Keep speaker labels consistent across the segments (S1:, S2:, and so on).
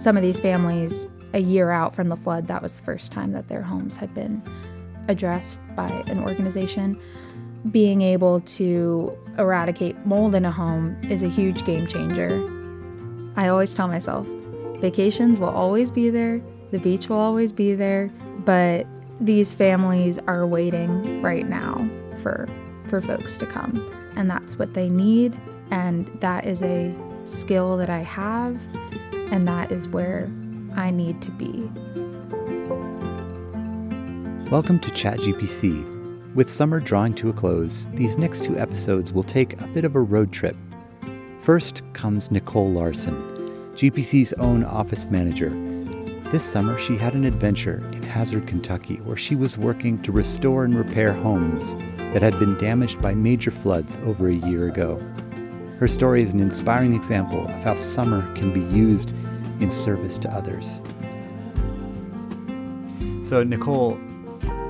S1: some of these families, a year out from the flood, that was the first time that their homes had been addressed by an organization. Being able to eradicate mold in a home is a huge game changer. I always tell myself vacations will always be there, the beach will always be there, but these families are waiting right now for for folks to come and that's what they need and that is a skill that I have and that is where I need to be.
S2: Welcome to ChatGPC. With summer drawing to a close, these next two episodes will take a bit of a road trip. First comes Nicole Larson, GPC's own office manager. This summer, she had an adventure in Hazard, Kentucky, where she was working to restore and repair homes that had been damaged by major floods over a year ago. Her story is an inspiring example of how summer can be used in service to others. So, Nicole,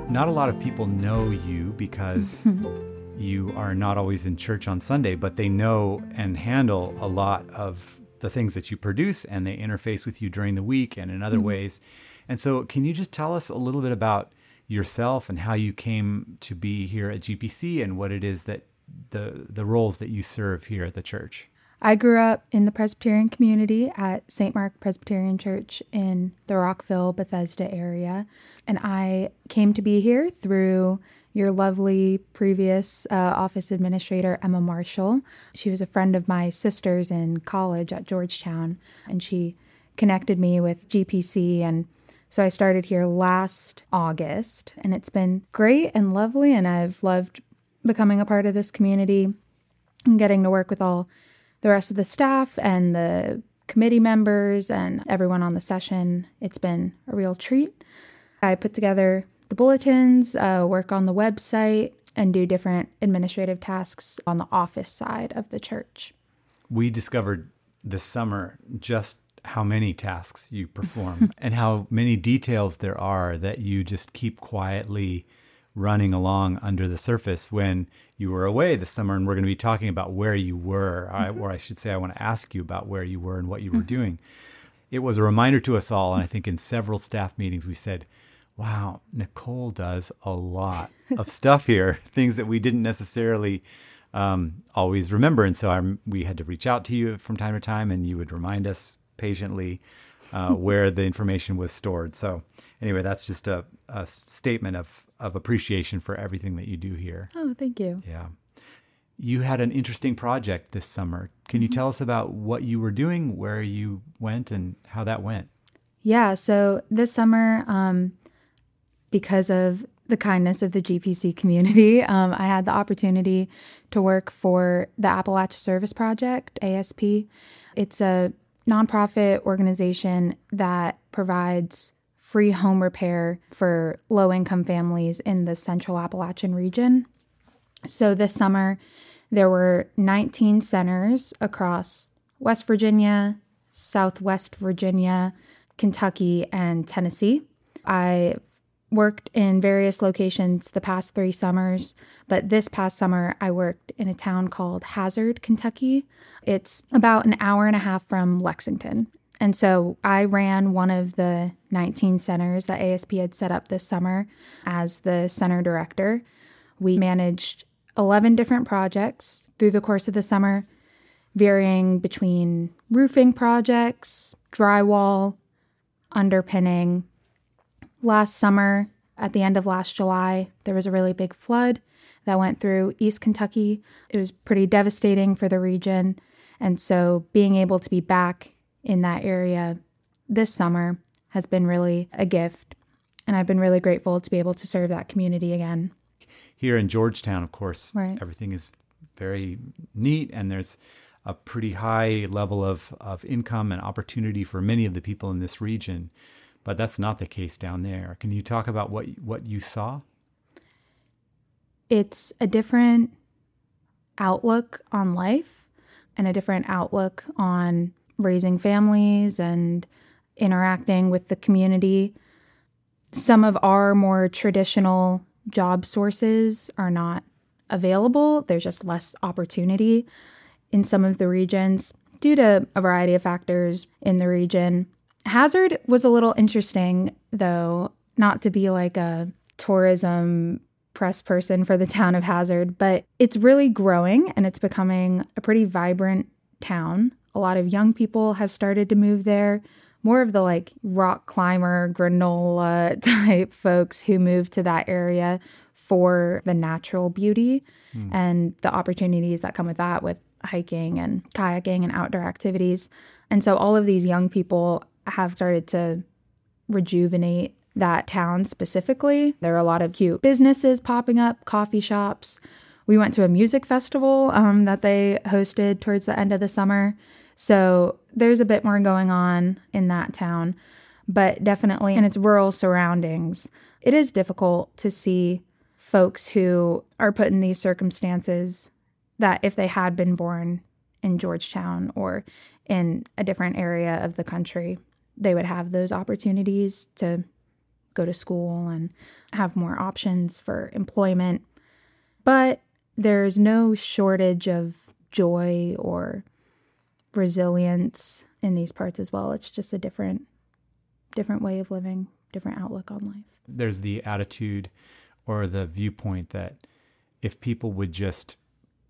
S2: not a lot of people know you because you are not always in church on Sunday, but they know and handle a lot of the things that you produce and they interface with you during the week and in other mm-hmm. ways. And so, can you just tell us a little bit about yourself and how you came to be here at GPC and what it is that the the roles that you serve here at the church?
S1: I grew up in the Presbyterian community at St. Mark Presbyterian Church in the Rockville, Bethesda area. And I came to be here through your lovely previous uh, office administrator, Emma Marshall. She was a friend of my sister's in college at Georgetown, and she connected me with GPC. And so I started here last August, and it's been great and lovely. And I've loved becoming a part of this community and getting to work with all the rest of the staff and the committee members and everyone on the session. It's been a real treat. I put together the bulletins, uh, work on the website, and do different administrative tasks on the office side of the church.
S2: We discovered this summer just how many tasks you perform and how many details there are that you just keep quietly running along under the surface when you were away this summer. And we're going to be talking about where you were, mm-hmm. I, or I should say, I want to ask you about where you were and what you were mm-hmm. doing. It was a reminder to us all. And I think in several staff meetings, we said, wow, Nicole does a lot of stuff here, things that we didn't necessarily um, always remember. And so I, we had to reach out to you from time to time, and you would remind us patiently uh, where the information was stored. So, anyway, that's just a, a statement of of appreciation for everything that you do here.
S1: Oh, thank you.
S2: Yeah. You had an interesting project this summer. Can mm-hmm. you tell us about what you were doing, where you went, and how that went?
S1: Yeah. So this summer, um, because of the kindness of the GPC community, um, I had the opportunity to work for the Appalachia Service Project, ASP. It's a nonprofit organization that provides free home repair for low income families in the central Appalachian region. So this summer, there were 19 centers across West Virginia, Southwest Virginia, Kentucky, and Tennessee. I worked in various locations the past three summers, but this past summer I worked in a town called Hazard, Kentucky. It's about an hour and a half from Lexington. And so I ran one of the 19 centers that ASP had set up this summer as the center director. We managed 11 different projects through the course of the summer, varying between roofing projects, drywall, underpinning. Last summer, at the end of last July, there was a really big flood that went through East Kentucky. It was pretty devastating for the region. And so being able to be back in that area this summer has been really a gift. And I've been really grateful to be able to serve that community again.
S2: Here in Georgetown, of course, right. everything is very neat and there's a pretty high level of, of income and opportunity for many of the people in this region. But that's not the case down there. Can you talk about what what you saw?
S1: It's a different outlook on life and a different outlook on raising families and interacting with the community. Some of our more traditional job sources are not available, there's just less opportunity in some of the regions due to a variety of factors in the region. Hazard was a little interesting, though, not to be like a tourism press person for the town of Hazard, but it's really growing and it's becoming a pretty vibrant town. A lot of young people have started to move there. More of the like rock climber, granola type folks who moved to that area for the natural beauty mm. and the opportunities that come with that, with hiking and kayaking and outdoor activities. And so all of these young people have started to rejuvenate that town specifically. There are a lot of cute businesses popping up, coffee shops. We went to a music festival um, that they hosted towards the end of the summer. So there's a bit more going on in that town, but definitely in its rural surroundings, it is difficult to see folks who are put in these circumstances that if they had been born in Georgetown or in a different area of the country, they would have those opportunities to go to school and have more options for employment. But there's no shortage of joy or resilience in these parts as well. It's just a different different way of living, different outlook on life.
S2: There's the attitude or the viewpoint that if people would just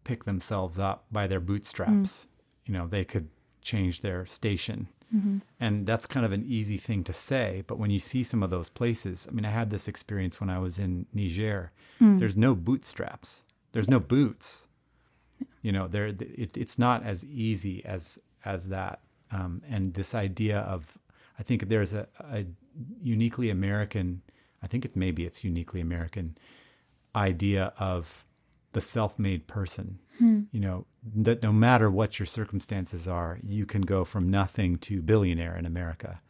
S2: pick themselves up by their bootstraps, mm. you know, they could change their station Mm-hmm. And that's kind of an easy thing to say. But when you see some of those places, I mean, I had this experience when I was in Niger. Mm. There's no bootstraps, there's no boots. You know, there it, it's not as easy as as that. Um, and this idea of, I think there's a, a uniquely American, I think it maybe it's uniquely American idea of the self-made person. Hmm. You know that no matter what your circumstances are, you can go from nothing to billionaire in America,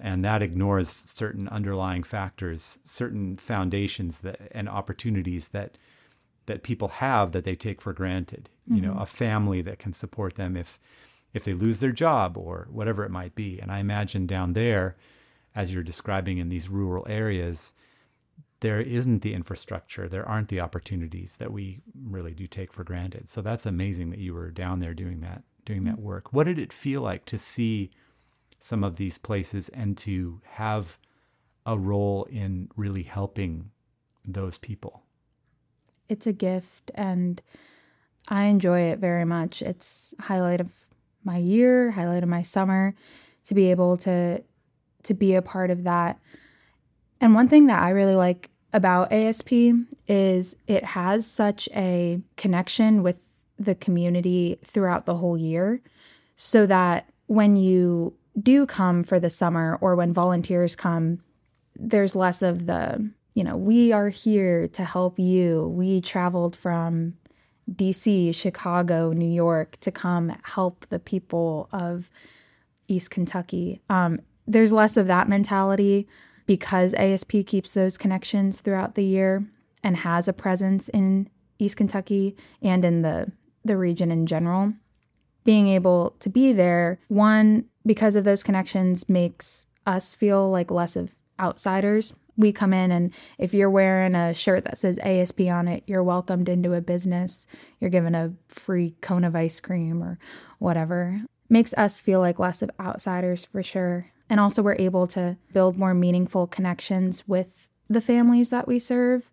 S2: and that ignores certain underlying factors, certain foundations that and opportunities that that people have that they take for granted. Mm-hmm. You know, mm-hmm. a family that can support them if if they lose their job or whatever it might be. And I imagine down there, as you're describing in these rural areas, there isn't the infrastructure, there aren't the opportunities that we really do take for granted. So that's amazing that you were down there doing that, doing that work. What did it feel like to see some of these places and to have a role in really helping those people?
S1: It's a gift and I enjoy it very much. It's highlight of my year, highlight of my summer to be able to to be a part of that and one thing that I really like about ASP is it has such a connection with the community throughout the whole year so that when you do come for the summer or when volunteers come, there's less of the, you know, we are here to help you. We traveled from DC, Chicago, New York to come help the people of East Kentucky. Um, there's less of that mentality because ASP keeps those connections throughout the year and has a presence in East Kentucky and in the, the region in general. Being able to be there, one, because of those connections, makes us feel like less of outsiders. We come in, and if you're wearing a shirt that says ASP on it, you're welcomed into a business. You're given a free cone of ice cream or whatever. Makes us feel like less of outsiders for sure. And also, we're able to build more meaningful connections with the families that we serve.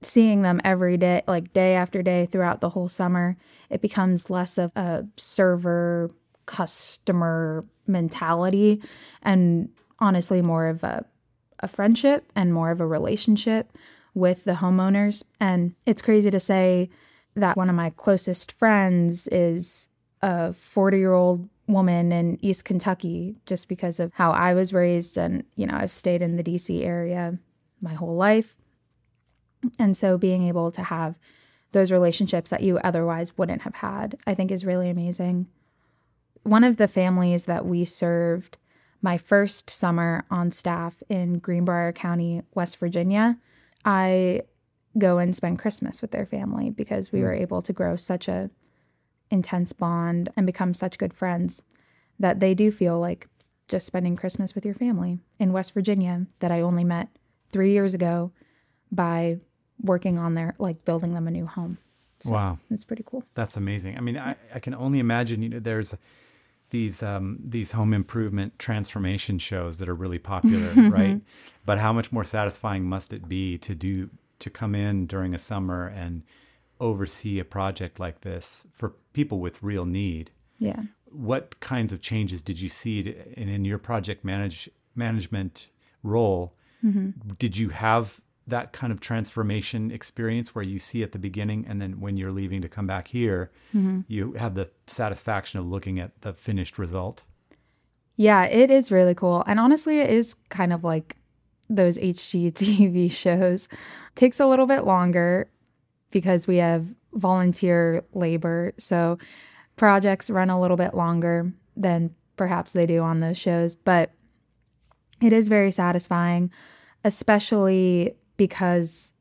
S1: Seeing them every day, like day after day throughout the whole summer, it becomes less of a server customer mentality and honestly more of a, a friendship and more of a relationship with the homeowners. And it's crazy to say that one of my closest friends is a 40 year old woman in East Kentucky just because of how I was raised. And, you know, I've stayed in the DC area my whole life. And so being able to have those relationships that you otherwise wouldn't have had, I think is really amazing. One of the families that we served my first summer on staff in Greenbrier County, West Virginia, I go and spend Christmas with their family because we hmm. were able to grow such a intense bond and become such good friends that they do feel like just spending Christmas with your family in West Virginia that I only met three years ago by working on their, like building them a new home.
S2: So wow.
S1: It's pretty cool.
S2: That's amazing. I mean, I, I can only imagine, you know, there's these um, these home improvement transformation shows that are really popular, right? But how much more satisfying must it be to do to come in during a summer and oversee a project like this for people with real need?
S1: Yeah.
S2: What kinds of changes did you see to, in, in your project manage management role? Did you have that kind of transformation experience where you see at the beginning and then when you're leaving to come back here, mm-hmm. you have the satisfaction of looking at the finished result?
S1: Yeah, it is really cool. And honestly, it is kind of like those HGTV shows. Takes a little bit longer because we have volunteer labor. So projects run a little bit longer than perhaps they do on those shows, but it is very satisfying, especially because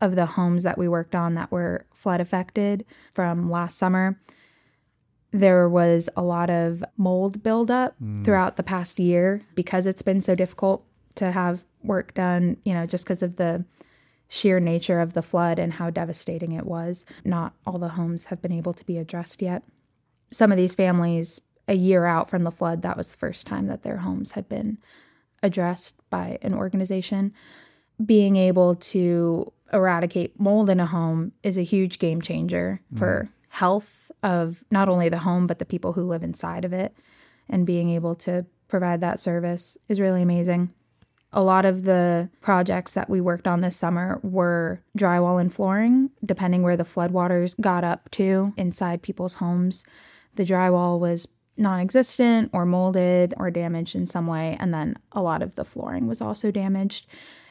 S1: of the homes that we worked on that were flood affected from last summer. There was a lot of mold buildup mm. throughout the past year because it's been so difficult to have work done, you know, just because of the sheer nature of the flood and how devastating it was. Not all the homes have been able to be addressed yet. Some of these families, a year out from the flood, that was the first time that their homes had been addressed by an organization. Being able to eradicate mold in a home is a huge game changer for mm-hmm. health of not only the home, but the people who live inside of it. And being able to provide that service is really amazing. A lot of the projects that we worked on this summer were drywall and flooring, depending where the floodwaters got up to inside people's homes. The drywall was non existent or molded or damaged in some way. And then a lot of the flooring was also damaged.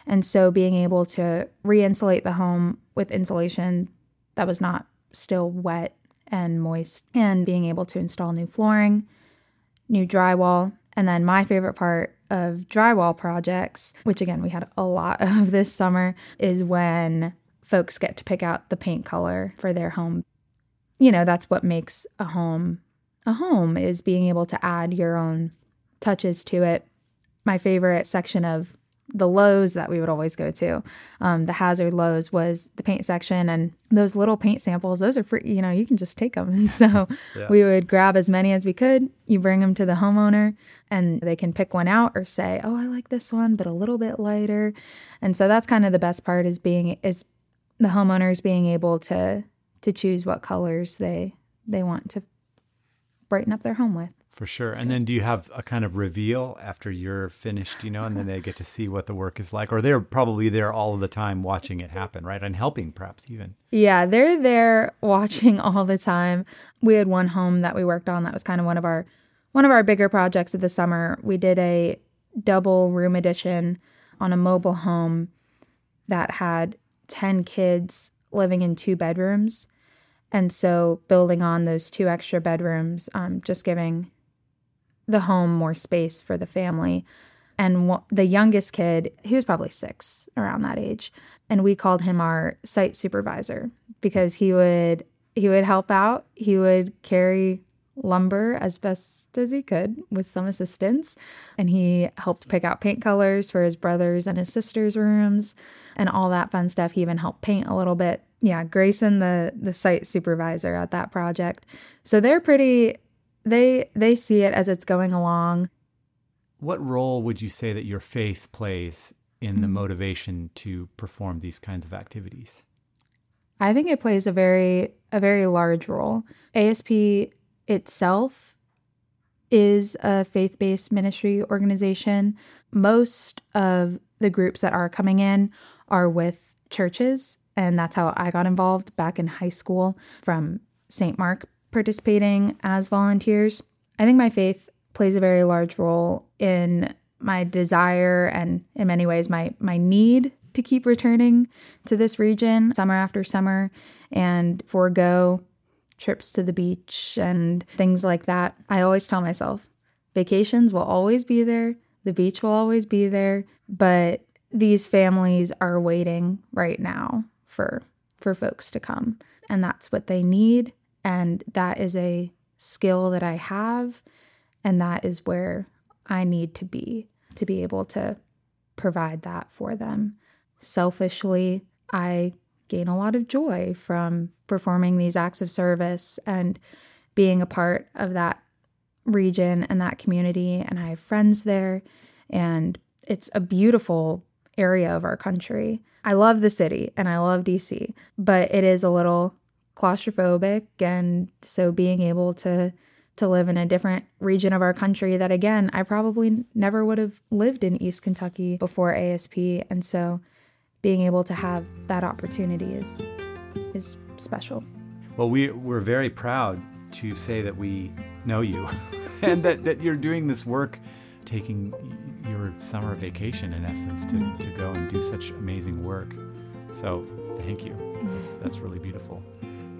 S1: And so being able to re insulate the home with insulation that was not still wet and moist, and being able to install new flooring, new drywall. And then my favorite part of drywall projects, which again we had a lot of this summer, is when folks get to pick out the paint color for their home. You know, that's what makes a home a home is being able to add your own touches to it. My favorite section of the Lowe's that we would always go to, um, the Hazard Lowe's, was the paint section, and those little paint samples. Those are free. You know, you can just take them. And so
S2: Yeah.
S1: we would grab as many as we could. You bring them to the homeowner, and they can pick one out or say, "Oh, I like this one, but a little bit lighter." And so that's kind of the best part is being is the homeowners being able to to choose what colors they they want to brighten up their home with.
S2: For sure. and then do you have a kind of reveal after you're finished, you know, and then they get to see what the work is like? Or they're probably there all of the time watching it happen, right? And helping perhaps even.
S1: Yeah, they're there watching all the time. We had one home that we worked on that was kind of one of our one of our bigger projects of the summer. We did a double room addition on a mobile home that had 10 kids living in two bedrooms. And so building on those two extra bedrooms, um, just giving the home more space for the family. And wh- the youngest kid, he was probably six around that age, and we called him our site supervisor because he would he would help out. He would carry lumber as best as he could with some assistance, and he helped pick out paint colors for his brothers and his sisters' rooms, and all that fun stuff. He even helped paint a little bit. Yeah, Grayson, the the site supervisor at that project. So they're pretty they they see it as it's going along.
S2: What role would you say that your faith plays in the hmm. motivation to perform these kinds of activities?
S1: I think it plays a very a very large role. ASP itself is a faith-based ministry organization. Most of the groups that are coming in are with churches, and that's how I got involved back in high school from St. Mark participating as volunteers. I think my faith plays a very large role in my desire and in many ways my my need to keep returning to this region summer after summer and forego trips to the beach and things like that. I always tell myself vacations will always be there, the beach will always be there, but these families are waiting right now for for folks to come and that's what they need and that is a skill that I have and that is where I need to be to be able to provide that for them. Selfishly, I gain a lot of joy from performing these acts of service and being a part of that region and that community, and I have friends there, and it's a beautiful area of our country. I love the city and I love DC, but it is a little claustrophobic and so being able to to live in a different region of our country that again I probably never would have lived in East Kentucky before ASP and so being able to have that opportunity is is special.
S2: Well, we we're very proud to say that we know you and that, that you're doing this work taking your summer vacation in essence to, to go and do such amazing work. So thank you. That's, that's really beautiful.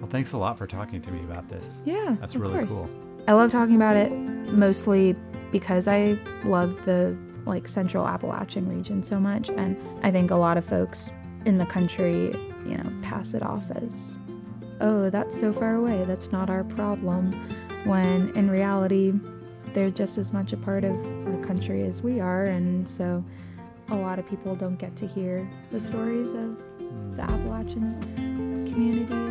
S2: Well, thanks a lot for talking to me about this.
S1: Yeah,
S2: that's really
S1: course.
S2: cool.
S1: I love talking about it mostly because I love the like central Appalachian region so much and I think a lot of folks in the country, you know, pass it off as oh, that's so far away. That's not our problem. When in reality, they're just as much a part of our country as we are. And so a lot of people don't get to hear the stories of mm. the Appalachian community